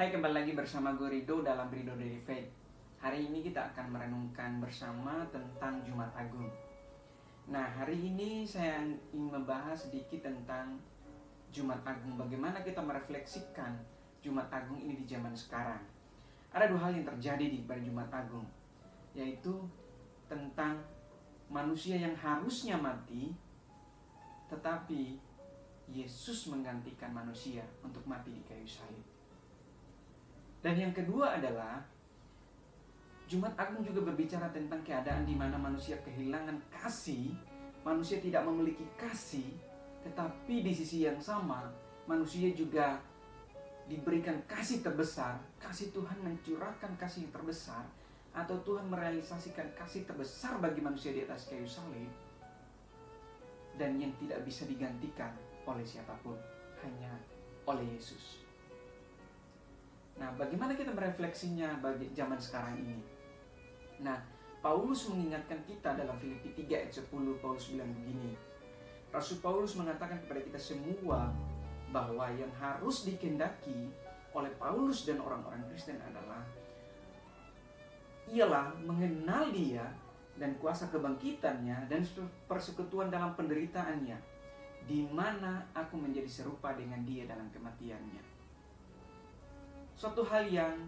Hai kembali lagi bersama gue Rido dalam Rido Daily Faith. Hari ini kita akan merenungkan bersama tentang Jumat Agung. Nah hari ini saya ingin membahas sedikit tentang Jumat Agung. Bagaimana kita merefleksikan Jumat Agung ini di zaman sekarang? Ada dua hal yang terjadi di pada Jumat Agung Yaitu tentang manusia yang harusnya mati Tetapi Yesus menggantikan manusia untuk mati di kayu salib dan yang kedua adalah Jumat Agung juga berbicara tentang keadaan di mana manusia kehilangan kasih, manusia tidak memiliki kasih, tetapi di sisi yang sama manusia juga diberikan kasih terbesar, kasih Tuhan mencurahkan kasih yang terbesar atau Tuhan merealisasikan kasih terbesar bagi manusia di atas kayu salib dan yang tidak bisa digantikan oleh siapa pun, hanya oleh Yesus. Nah, bagaimana kita merefleksinya bagi zaman sekarang ini? Nah, Paulus mengingatkan kita dalam Filipi 3 ayat 10, Paulus bilang begini. Rasul Paulus mengatakan kepada kita semua bahwa yang harus dikendaki oleh Paulus dan orang-orang Kristen adalah ialah mengenal dia dan kuasa kebangkitannya dan persekutuan dalam penderitaannya di mana aku menjadi serupa dengan dia dalam kematiannya suatu hal yang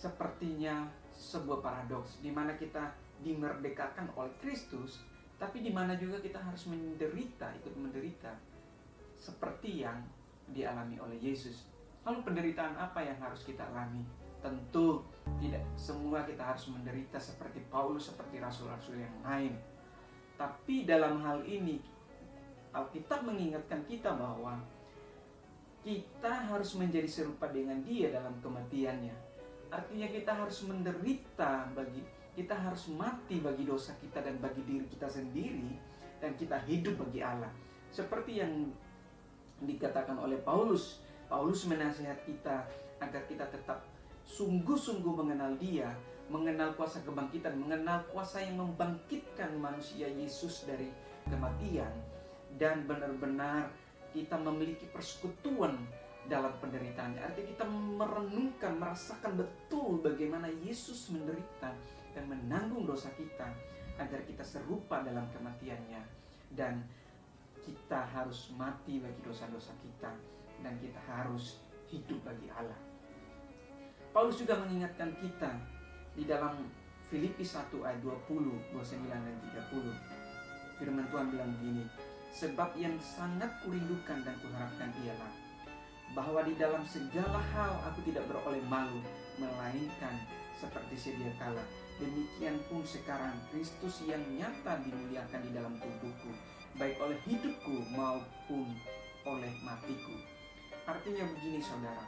sepertinya sebuah paradoks di mana kita dimerdekakan oleh Kristus tapi di mana juga kita harus menderita ikut menderita seperti yang dialami oleh Yesus. Lalu penderitaan apa yang harus kita alami? Tentu tidak semua kita harus menderita seperti Paulus seperti rasul-rasul yang lain. Tapi dalam hal ini Alkitab mengingatkan kita bahwa kita harus menjadi serupa dengan dia dalam kematiannya. Artinya kita harus menderita bagi kita harus mati bagi dosa kita dan bagi diri kita sendiri dan kita hidup bagi Allah. Seperti yang dikatakan oleh Paulus, Paulus menasihat kita agar kita tetap sungguh-sungguh mengenal Dia, mengenal kuasa kebangkitan, mengenal kuasa yang membangkitkan manusia Yesus dari kematian dan benar-benar kita memiliki persekutuan dalam penderitaannya. Artinya kita merenungkan, merasakan betul bagaimana Yesus menderita dan menanggung dosa kita agar kita serupa dalam kematiannya dan kita harus mati bagi dosa-dosa kita dan kita harus hidup bagi Allah. Paulus juga mengingatkan kita di dalam Filipi 1 ayat 20, 29 dan 30. Firman Tuhan bilang begini, Sebab yang sangat kurindukan dan kuharapkan ialah bahwa di dalam segala hal aku tidak beroleh malu, melainkan seperti sedia kala. Demikian pun sekarang Kristus yang nyata dimuliakan di dalam tubuhku, baik oleh hidupku maupun oleh matiku. Artinya begini saudara,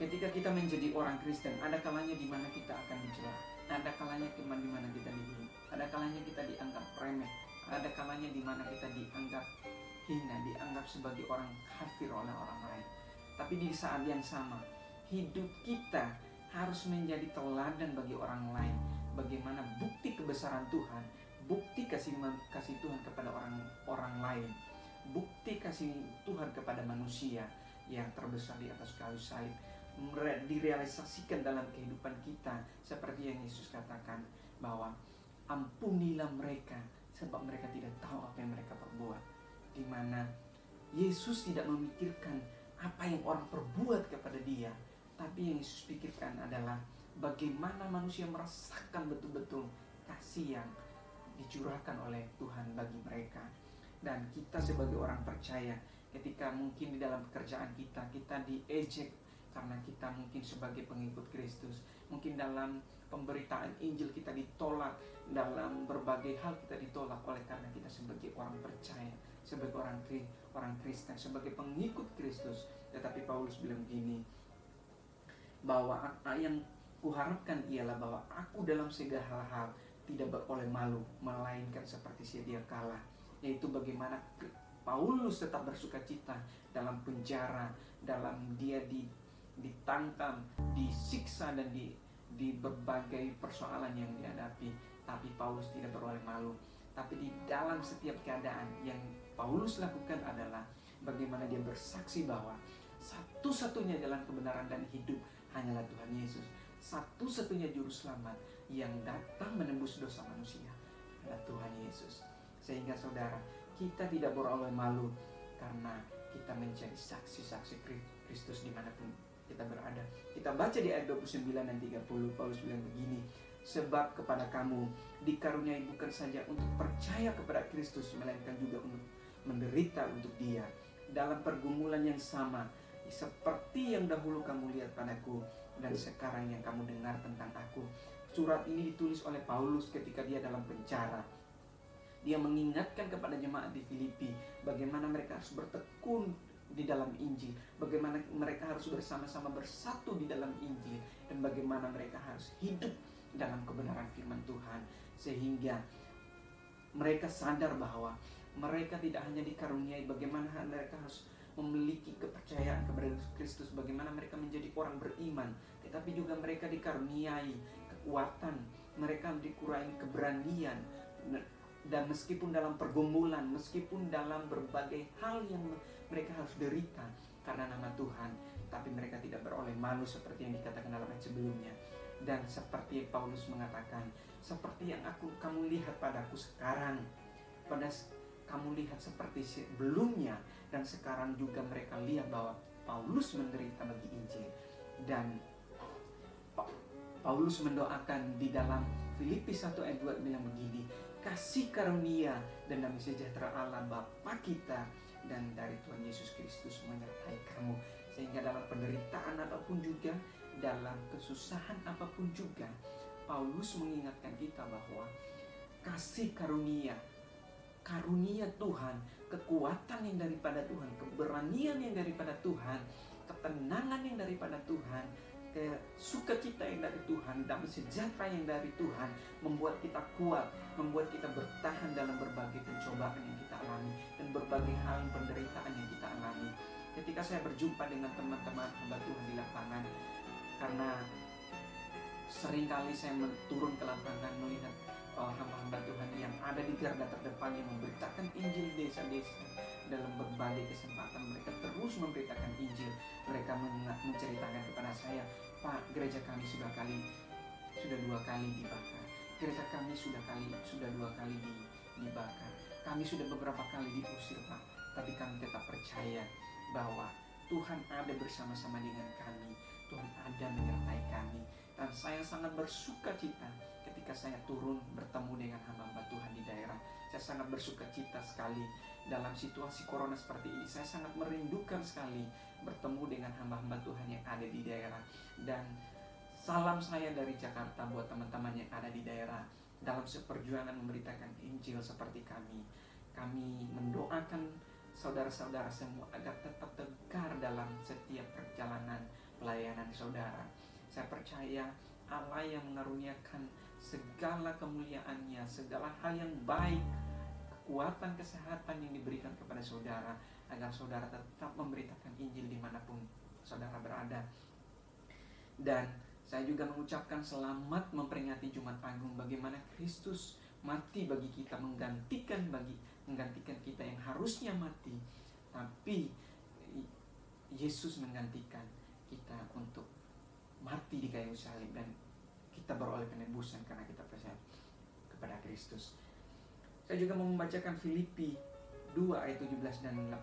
ketika kita menjadi orang Kristen, ada kalanya di mana kita akan dicela, ada kalanya di mana kita dibully, ada kalanya kita dianggap remeh, ada kalanya di mana kita dianggap hina, dianggap sebagai orang kafir oleh orang lain. Tapi di saat yang sama, hidup kita harus menjadi teladan bagi orang lain. Bagaimana bukti kebesaran Tuhan, bukti kasih kasih Tuhan kepada orang orang lain, bukti kasih Tuhan kepada manusia yang terbesar di atas kayu salib direalisasikan dalam kehidupan kita seperti yang Yesus katakan bahwa ampunilah mereka sebab mereka tidak tahu apa yang mereka perbuat. Di mana Yesus tidak memikirkan apa yang orang perbuat kepada dia, tapi yang Yesus pikirkan adalah bagaimana manusia merasakan betul-betul kasih yang dicurahkan oleh Tuhan bagi mereka. Dan kita sebagai orang percaya, ketika mungkin di dalam pekerjaan kita, kita diejek karena kita mungkin sebagai pengikut Kristus, mungkin dalam pemberitaan Injil kita ditolak dalam berbagai hal kita ditolak oleh karena kita sebagai orang percaya sebagai orang orang Kristen sebagai pengikut Kristus. Tetapi Paulus bilang gini bahwa yang kuharapkan ialah bahwa aku dalam segala hal-hal tidak beroleh malu melainkan seperti sedia kalah yaitu bagaimana Paulus tetap bersuka cita dalam penjara dalam dia di ditangkap disiksa dan di di berbagai persoalan yang dihadapi, tapi Paulus tidak beroleh malu. Tapi di dalam setiap keadaan yang Paulus lakukan adalah bagaimana dia bersaksi bahwa Satu-satunya jalan kebenaran dan hidup hanyalah Tuhan Yesus. Satu-satunya juru selamat yang datang menembus dosa manusia adalah Tuhan Yesus. Sehingga saudara, kita tidak beroleh malu karena kita menjadi saksi-saksi Kristus di mana pun kita berada. Kita baca di ayat 29 dan 30, Paulus bilang begini, Sebab kepada kamu dikaruniai bukan saja untuk percaya kepada Kristus, melainkan juga untuk menderita untuk dia. Dalam pergumulan yang sama, seperti yang dahulu kamu lihat padaku, dan sekarang yang kamu dengar tentang aku. Surat ini ditulis oleh Paulus ketika dia dalam penjara. Dia mengingatkan kepada jemaat di Filipi bagaimana mereka harus bertekun di dalam Injil, bagaimana mereka harus bersama-sama bersatu di dalam Injil, dan bagaimana mereka harus hidup dalam kebenaran firman Tuhan. Sehingga mereka sadar bahwa mereka tidak hanya dikaruniai bagaimana mereka harus memiliki kepercayaan kepada Kristus bagaimana mereka menjadi orang beriman tetapi juga mereka dikaruniai kekuatan mereka dikurangi keberanian. Dan meskipun dalam pergumulan meskipun dalam berbagai hal yang mereka harus derita karena nama Tuhan tapi mereka tidak beroleh malu seperti yang dikatakan dalam ayat sebelumnya. Dan seperti Paulus mengatakan seperti yang aku kamu lihat padaku sekarang pada kamu lihat seperti sebelumnya dan sekarang juga mereka lihat bahwa Paulus menderita bagi Injil. Dan Paulus mendoakan di dalam Filipi 1 ayat 2 bilang begini kasih karunia dan damai sejahtera Allah Bapa kita dan dari Tuhan Yesus Kristus menyertai kamu sehingga dalam penderitaan apa pun juga dalam kesusahan apa pun juga, Paulus mengingatkan kita bahwa kasih karunia, karunia Tuhan, kekuatan yang daripada Tuhan, keberanian yang daripada Tuhan, ketenangan yang daripada Tuhan, ke sukacita yang dari Tuhan, damai sejahtera yang dari Tuhan, membuat kita kuat, membuat kita bertahan dalam berbagai pencobaan yang kita alami dan berbagai hal penderitaan yang kita alami. Ketika saya berjumpa dengan teman-teman hamba Tuhan di lapangan, karena sering kali saya turun ke lapangan melihat uh, hamba-hamba Tuhan yang ada di garda terdepan yang memberitakan Injil desa-desa dalam berbagai kesempatan. Mereka terus memberitakan Injil. Mereka menceritakan kepada saya Pak gereja kami sudah kali sudah dua kali dibakar. Gereja kami sudah kali sudah dua kali dibakar. Kami sudah beberapa kali diusir Pak. Tapi kami tetap percaya bahwa Tuhan ada bersama-sama dengan kami. Tuhan ada menyertai kami. Dan saya sangat bersuka cita ketika saya turun bertemu dengan hamba-hamba Tuhan di daerah. Saya sangat bersuka cita sekali dalam situasi corona seperti ini. Saya sangat merindukan sekali bertemu dengan hamba-hamba Tuhan yang ada di daerah dan salam saya dari Jakarta buat teman-teman yang ada di daerah dalam seperjuangan memberitakan Injil seperti kami. Kami mendoakan saudara-saudara semua agar tetap tegar dalam setiap perjalanan pelayanan saudara. Saya percaya Allah yang mengaruniakan segala kemuliaannya, segala hal yang baik, kekuatan kesehatan yang diberikan kepada saudara, agar saudara tetap memberitakan Injil di mana pun saudara berada. Dan saya juga mengucapkan selamat memperingati Jumat Agung bagaimana Kristus mati bagi kita menggantikan bagi menggantikan kita yang harusnya mati tapi Yesus menggantikan kita untuk mati di kayu salib dan kita beroleh penebusan karena kita percaya kepada Kristus. Saya juga mau membacakan Filipi 2 ayat 17 dan 18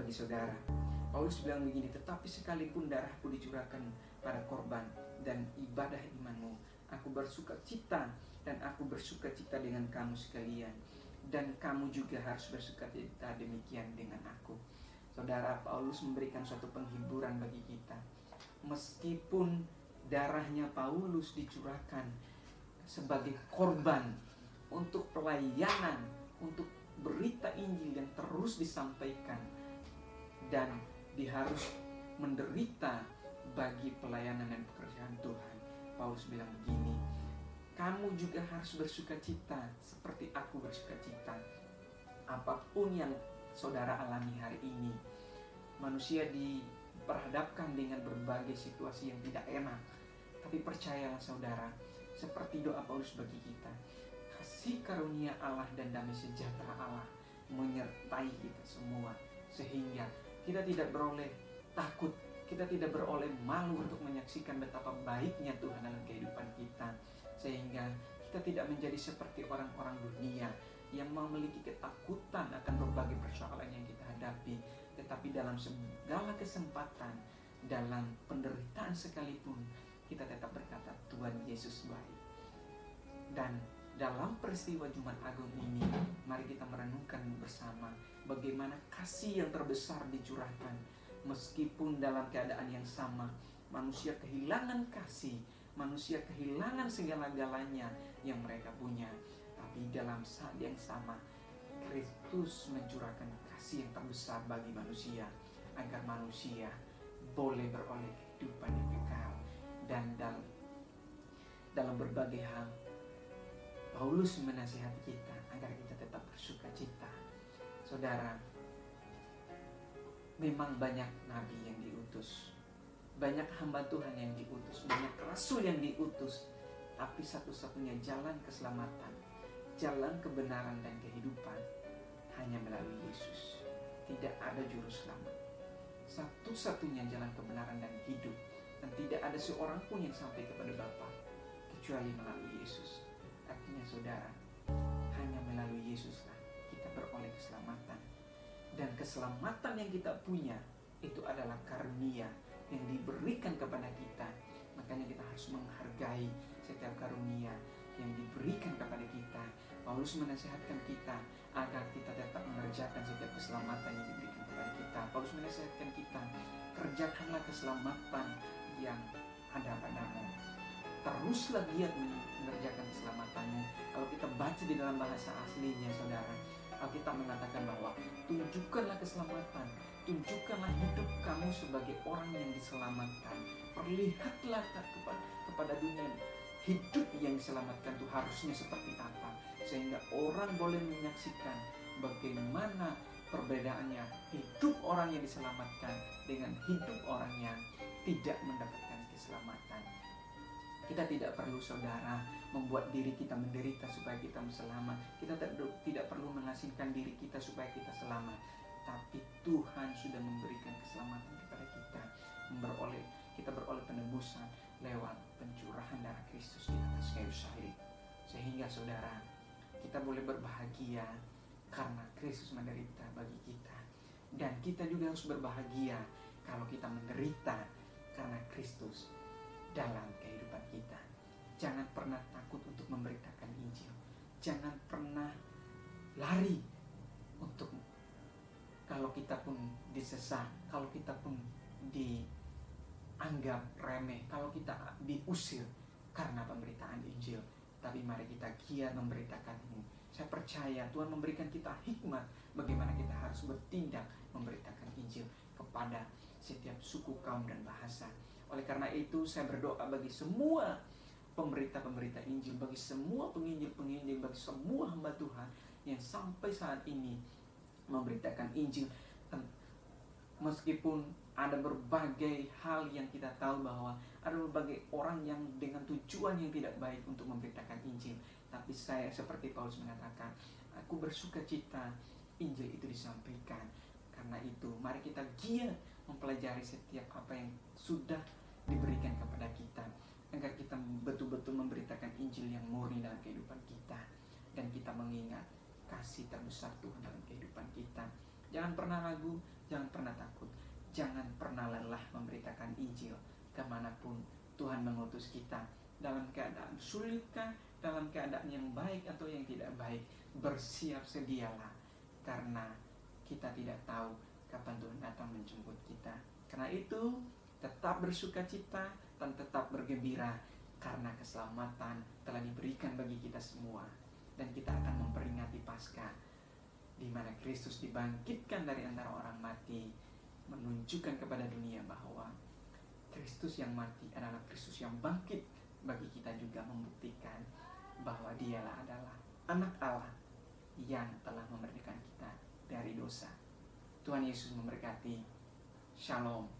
bagi saudara. Paulus bilang begini, tetapi sekalipun darahku dicurahkan pada korban dan ibadah imanmu, aku bersuka cita dan aku bersuka cita dengan kamu sekalian dan kamu juga harus bersuka cita demikian dengan aku Saudara Paulus memberikan suatu penghiburan bagi kita. Meskipun darahnya Paulus dicurahkan sebagai korban untuk pelayanan, untuk berita Injil yang terus disampaikan dan dia harus menderita bagi pelayanan dan pekerjaan Tuhan. Paulus bilang begini, kamu juga harus bersuka cita seperti aku bersuka cita. Apa pun yang saudara alami hari ini. Manusia diperhadapkan dengan berbagai situasi yang tidak enak. Tapi percayalah saudara, seperti doa Paulus bagi kita. Kasih karunia Allah dan damai sejahtera Allah menyertai kita semua. Sehingga kita tidak beroleh takut kita tidak beroleh malu untuk menyaksikan betapa baiknya Tuhan dalam kehidupan kita sehingga kita tidak menjadi seperti orang-orang dunia yang memiliki ketakutan akan berbagai persoalan yang kita hadapi tetapi dalam segala kesempatan dalam penderitaan sekalipun kita tetap berkata Tuhan Yesus baik. Dan dalam peristiwa Jumat Agung ini mari kita merenungkan bersama bagaimana kasih yang terbesar dicurahkan. Meskipun dalam keadaan yang sama manusia kehilangan kasih manusia kehilangan segala-galanya yang mereka punya. Tapi dalam saat yang sama Kristus mencurahkan kasih yang terbesar bagi manusia agar manusia boleh beroleh kehidupan yang kekal dan dalam dalam berbagai hal. Paulus menasihati kita agar kita tetap bersuka cita. Saudara memang banyak nabi yang diutus banyak hamba Tuhan yang diutus banyak rasul yang diutus tapi satu-satunya jalan keselamatan jalan kebenaran dan kehidupan hanya melalui Yesus. Tidak ada juru selamat. Satu-satunya jalan kebenaran dan hidup. Dan tidak ada seorang pun yang sampai kepada Bapa kecuali melalui Yesus. Artinya saudara hanya melalui Yesuslah kita beroleh keselamatan. Dan keselamatan yang kita punya itu adalah karunia yang diberikan kepada kita. Makanya kita harus menghargai setiap karunia yang diberikan kepada kita. Paulus menasihatkan kita agar kita tetap mengerjakan setiap keselamatan yang diberikan kepada kita. Paulus menasihatkan kita, kerjakanlah keselamatan yang ada padamu. Teruslah giat mengerjakan keselamatanmu. Kalau kita baca di dalam bahasa aslinya, saudara, Alkitab mengatakan bahwa tunjukkanlah keselamatan, tunjukkanlah hidup kamu sebagai orang yang diselamatkan. Perlihatlah kepada, kepada dunia hidup yang diselamatkan itu harusnya seperti apa. Sehingga orang boleh menyaksikan bagaimana perbedaannya hidup orang yang diselamatkan dengan hidup orang yang tidak mendapatkan keselamatan. Kita tidak perlu saudara membuat diri kita menderita supaya kita selamat. Kita tidak perlu mengasingkan diri kita supaya kita selamat. Tapi Tuhan sudah memberikan keselamatan kepada kita. Beroleh, kita beroleh penebusan lewat pencurahan darah Kristus di atas kayu salib. Sehingga saudara, kita boleh berbahagia karena Kristus menderita bagi kita. Dan kita juga harus berbahagia kalau kita menderita karena Kristus dalam kehidupan kita. Jangan pernah takut untuk memberitakan Injil. Jangan pernah lari untuk kalau kita pun disesat, kalau kita pun dianggap remeh, kalau kita diusir karena pemberitaan Injil. Tapi mari kita giat ini. Saya percaya Tuhan memberikan kita hikmat bagaimana kita harus bertindak memberitakan Injil kepada setiap suku, kaum, dan bahasa. Oleh karena itu saya berdoa bagi semua pemberita-pemberita Injil, bagi semua penginjil-penginjil, bagi semua hamba Tuhan yang sampai saat ini memberitakan Injil. Meskipun ada berbagai hal yang kita tahu bahwa ada berbagai orang yang dengan tujuan yang tidak baik untuk memberitakan Injil. Tapi saya seperti Paulus mengatakan, aku bersuka cita Injil itu disampaikan. Karena itu, mari kita giat mempelajari setiap apa yang sudah diberikan kepada kita agar kita betul-betul memberitakan Injil yang murni dalam kehidupan kita dan kita mengingat kasih terbesar Tuhan dalam kehidupan kita. Jangan pernah ragu, jangan pernah takut, jangan pernah lelah memberitakan Injil ke mana pun Tuhan mengutus kita. Dalam keadaan sulitkah, dalam keadaan yang baik atau yang tidak baik, bersiap sedialah. Karena kita tidak tahu kapan Tuhan datang menjemput kita. Karena itu, tetap bersuka cita dan tetap bergembira karena keselamatan telah diberikan bagi kita semua. Dan kita akan memperingati Paskah di mana Kristus dibangkitkan dari antara orang mati menunjukkan kepada dunia bahwa Kristus yang mati adalah Kristus yang bangkit bagi kita juga membuktikan bahwa dialah adalah anak Allah yang telah memerdekakan kita dari dosa. Tuhan Yesus memberkati. Shalom.